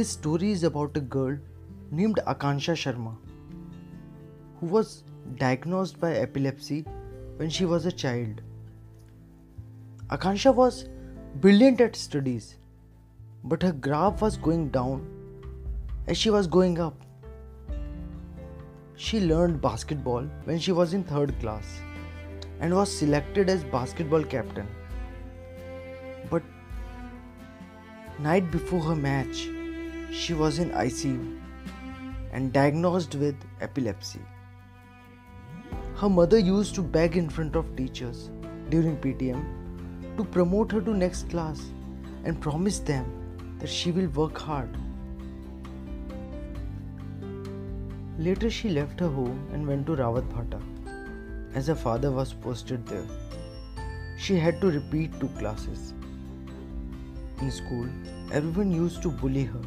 This story is about a girl named Akansha Sharma who was diagnosed by epilepsy when she was a child. Akansha was brilliant at studies, but her graph was going down as she was going up. She learned basketball when she was in third class and was selected as basketball captain. But night before her match, she was in ICU and diagnosed with epilepsy. Her mother used to beg in front of teachers during PTM to promote her to next class and promise them that she will work hard. Later, she left her home and went to Rawat Bhata as her father was posted there. She had to repeat two classes. In school, everyone used to bully her.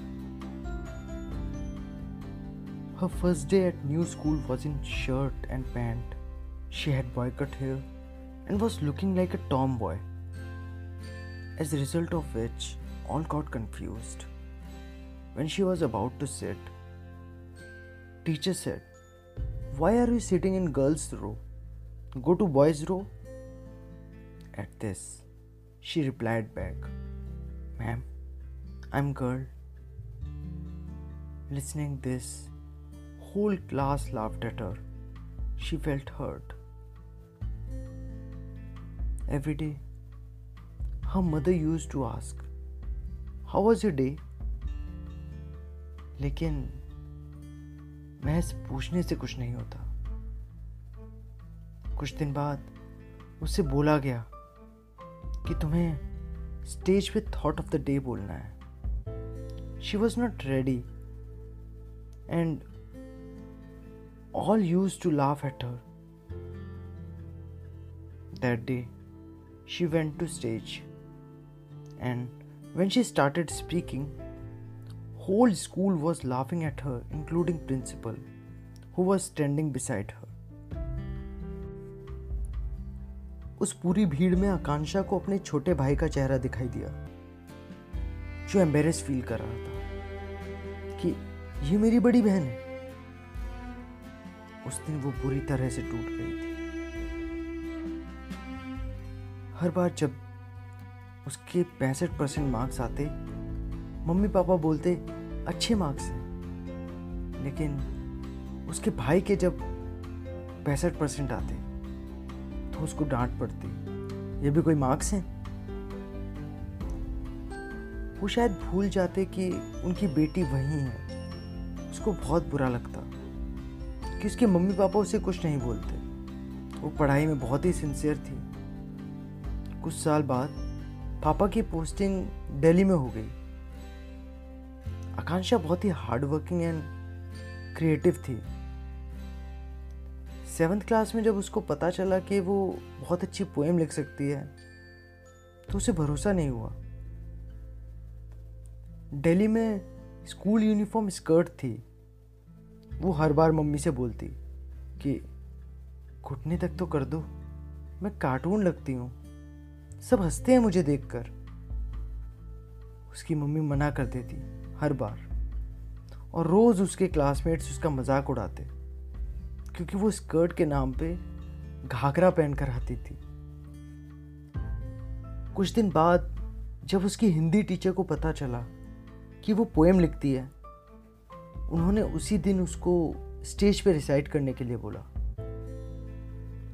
Her first day at new school was in shirt and pant she had boycott hair and was looking like a tomboy. As a result of which, all got confused. When she was about to sit, teacher said, Why are you sitting in girls' row? Go to boys' row. At this, she replied back, Ma'am, I'm girl. Listening this, whole class laughed at her. She felt hurt. Every day, her mother used to ask, How was your day? लेकिन महज पूछने से कुछ नहीं होता कुछ दिन बाद उससे बोला गया कि तुम्हें स्टेज पे थॉट ऑफ़ द डे बोलना है she was not ready and all use to laugh at her that day she went to stage and when she started speaking whole school was laughing at her including principal who was standing beside her उस पूरी भीड़ में आकांक्षा को अपने छोटे भाई का चेहरा दिखाई दिया जो एम्बेरस फील कर रहा था कि ये मेरी बड़ी बहन है उस दिन वो बुरी तरह से टूट गई थी। हर बार जब उसके पैंसठ परसेंट मार्क्स आते मम्मी पापा बोलते, अच्छे मार्क्स हैं। लेकिन उसके भाई के जब पैंसठ परसेंट आते तो उसको डांट पड़ती, ये भी कोई मार्क्स हैं? वो शायद भूल जाते कि उनकी बेटी वही है। उसको बहुत बुरा लगता। कि उसके मम्मी पापा उसे कुछ नहीं बोलते। वो पढ़ाई में बहुत ही सिंसियर थी। कुछ साल बाद पापा की पोस्टिंग दिल्ली में हो गई। आकांक्षा बहुत ही हार्ड वर्किंग एंड क्रिएटिव थी। सेवन्थ क्लास में जब उसको पता चला कि वो बहुत अच्छी पोएम लिख सकती है तो उसे भरोसा नहीं हुआ। दिल्ली में स्कूल यूनिफॉर्म स्कर्ट थी। वो हर बार मम्मी से बोलती कि, घुटने तक तो कर दो। मैं कार्टून लगती हूँ। सब हँसते हैं मुझे देखकर। उसकी मम्मी मना कर देती हर बार। और रोज उसके क्लासमेट्स उसका मज़ाक उड़ाते, क्योंकि वो स्कर्ट के नाम पे घाघरा पहनकर आती थी। कुछ दिन बाद जब उसकी हिंदी टीचर को पता चला कि वो पोएम लिखती है उन्होंने उसी दिन उसको स्टेज पे रिसाइट करने के लिए बोला।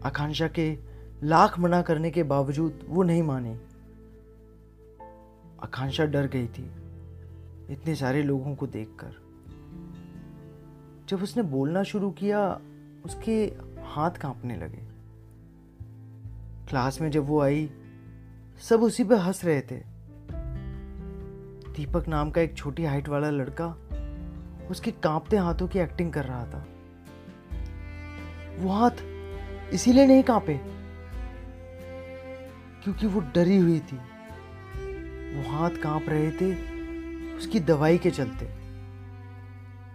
आकांक्षा के लाख मना करने के बावजूद वो नहीं माने। आकांक्षा डर गई थी इतने सारे लोगों को देखकर। जब उसने बोलना शुरू किया, उसके हाथ कांपने लगे। क्लास में जब वो आई, सब उसी पे हंस रहे थे। दीपक नाम का एक छोटी हाइट वाला लड़का उसके कांपते हाथों की एक्टिंग कर रहा था। वो हाथ इसीलिए नहीं कांपे, क्योंकि वो डरी हुई थी। वो हाथ काँप रहे थे, उसकी दवाई के चलते।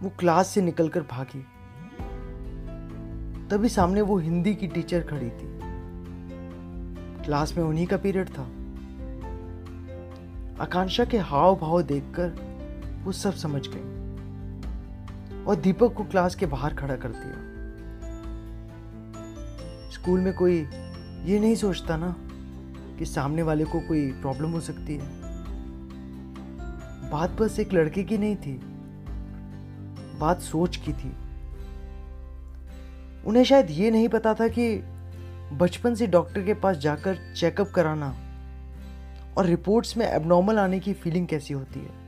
वो क्लास से निकलकर भागी। तभी सामने वो हिंदी की टीचर खड़ी थी। क्लास में उन्हीं का पीरियड था। आकांक्षा के हाव भाव देखकर वो सब समझ गई। और दीपक को क्लास के बाहर खड़ा कर दिया स्कूल में कोई ये नहीं सोचता ना कि सामने वाले को कोई प्रॉब्लम हो सकती है। बात बस एक लड़के की नहीं थी, बात सोच की थी। उन्हें शायद ये नहीं पता था कि बचपन से डॉक्टर के पास जाकर चेकअप कराना और रिपोर्ट्स में एबनॉर्मल आने की फीलिंग कैसी होती है।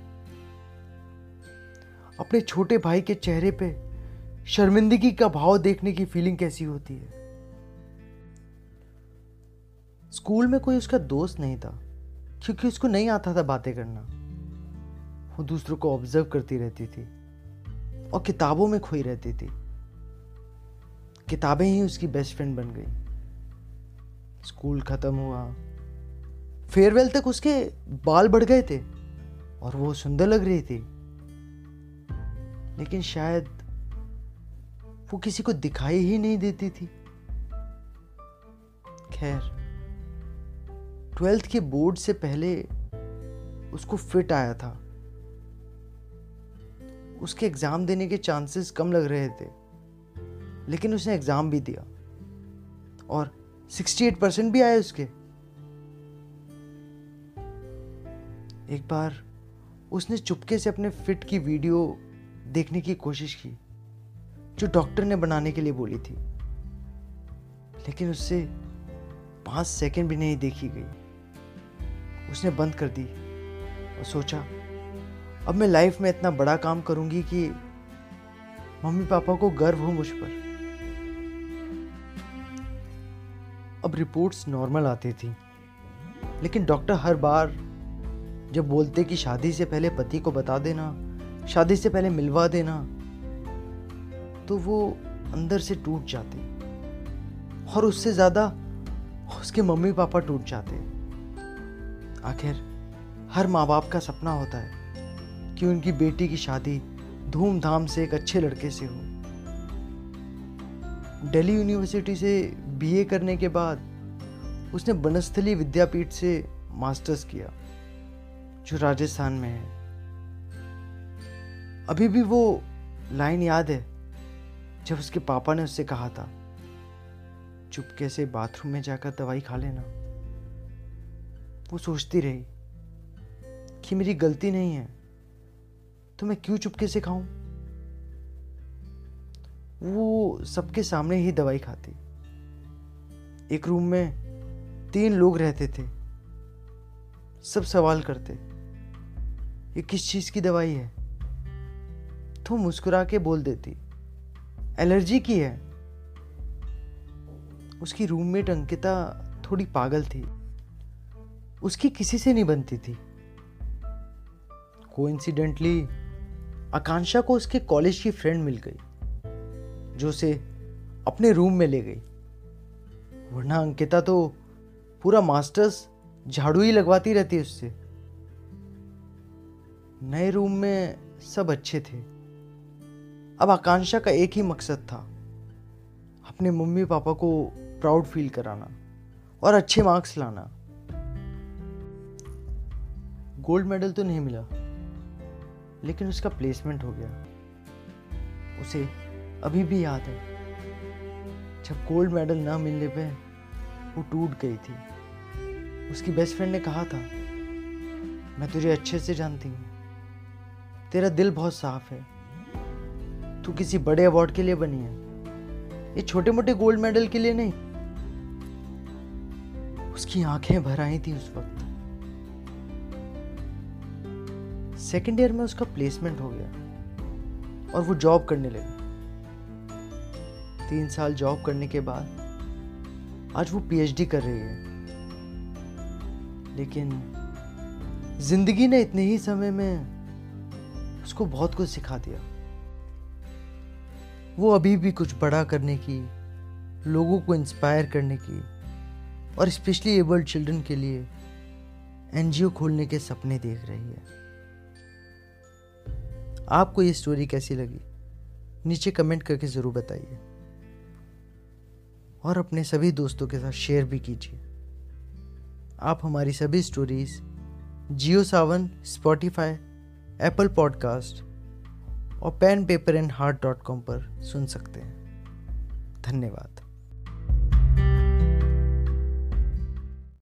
अपने छोटे भाई के चेहरे पे शर्मिंदगी का भाव देखने की फीलिंग कैसी होती है? स्कूल में कोई उसका दोस्त नहीं था, क्योंकि उसको नहीं आता था बातें करना। वो दूसरों को ऑब्ज़र्व करती रहती थी और किताबों में खोई रहती थी। किताबें ही उसकी बेस्ट फ्रेंड बन गई। स्कूल खत्म हुआ। फेयरवेल तक उसके बाल बढ़ गए थे और वो सुंदर लग रही थी। लेकिन शायद वो किसी को दिखाई ही नहीं देती थी। खैर, ट्वेल्थ के बोर्ड से पहले उसको फिट आया था। उसके एग्ज़ाम देने के चांसेस कम लग रहे थे, लेकिन उसने एग्ज़ाम भी दिया। और 68 परसेंट भी आए उसके। एक बार उसने चुपके से अपने फिट की वीडियो देखने की कोशिश की, जो डॉक्टर ने बनाने के लिए बोली थी। लेकिन उससे पाँच सेकंड भी नहीं देखी गई। उसने बंद कर दी और सोचा, अब मैं लाइफ में इतना बड़ा काम करूँगी कि मम्मी पापा को गर्व हो मुझ पर। अब रिपोर्ट्स नॉर्मल आती थी, लेकिन डॉक्टर हर बार जब बोलते कि शादी से पहले पति को बता देना शादी से पहले मिलवा देना तो वो अंदर से टूट जाते। और उससे ज़्यादा उसके मम्मी पापा टूट जाते। आखिर हर माँ बाप का सपना होता है कि उनकी बेटी की शादी धूमधाम से एक अच्छे लड़के से हो। दिल्ली यूनिवर्सिटी से बीए करने के बाद उसने बनस्थली विद्यापीठ से मास्टर्स किया, जो राजस्थान में है। अभी भी वो लाइन याद है, जब उसके पापा ने उससे कहा था चुपके से बाथरूम में जाकर दवाई खा लेना? वो सोचती रही कि मेरी गलती नहीं है तो मैं क्यों चुपके से खाऊं? वो सबके सामने ही दवाई खाती। एक रूम में तीन लोग रहते थे, सब सवाल करते, ये किस चीज़ की दवाई है? तो मुस्कुरा के बोल देती। एलर्जी की है। उसकी रूममेट अंकिता थोड़ी पागल थी। उसकी किसी से नहीं बनती थी। कोइंसिडेंटली आकांक्षा को उसके कॉलेज की फ्रेंड मिल गई, जो उसे अपने रूम में ले गई। वरना अंकिता तो पूरा मास्टर्स झाड़ू ही लगवाती रहती उससे। नए रूम में सब अच्छे थे। अब आकांक्षा का एक ही मकसद था, अपने मम्मी पापा को प्राउड फील कराना और अच्छे मार्क्स लाना। गोल्ड मेडल तो नहीं मिला, लेकिन उसका प्लेसमेंट हो गया। उसे अभी भी याद है, जब गोल्ड मेडल ना मिलने पे वो टूट गई थी। उसकी बेस्ट फ्रेंड ने कहा था, मैं तुझे अच्छे से जानती हूँ, तेरा दिल बहुत साफ़ है तू किसी बड़े अवार्ड के लिए बनी है। ये छोटे मोटे गोल्ड मेडल के लिए नहीं। उसकी आँखें भर आई थी उस वक्त। सेकेंड ईयर में उसका प्लेसमेंट हो गया। और वो जॉब करने लगी। तीन साल जॉब करने के बाद आज वो पीएचडी कर रही है। लेकिन ज़िंदगी ने इतने ही समय में उसको बहुत कुछ सिखा दिया। वो अभी भी कुछ बड़ा करने की, लोगों को इंस्पायर करने की और स्पेशली एबल्ड चिल्ड्रन के लिए एनजीओ खोलने के सपने देख रही है। आपको ये स्टोरी कैसी लगी? नीचे कमेंट करके ज़रूर बताइए। और अपने सभी दोस्तों के साथ शेयर भी कीजिए। आप हमारी सभी stories Jio Saavn Spotify Apple podcast और pen paper and heart dot com पर सुन सकते हैं। धन्यवाद।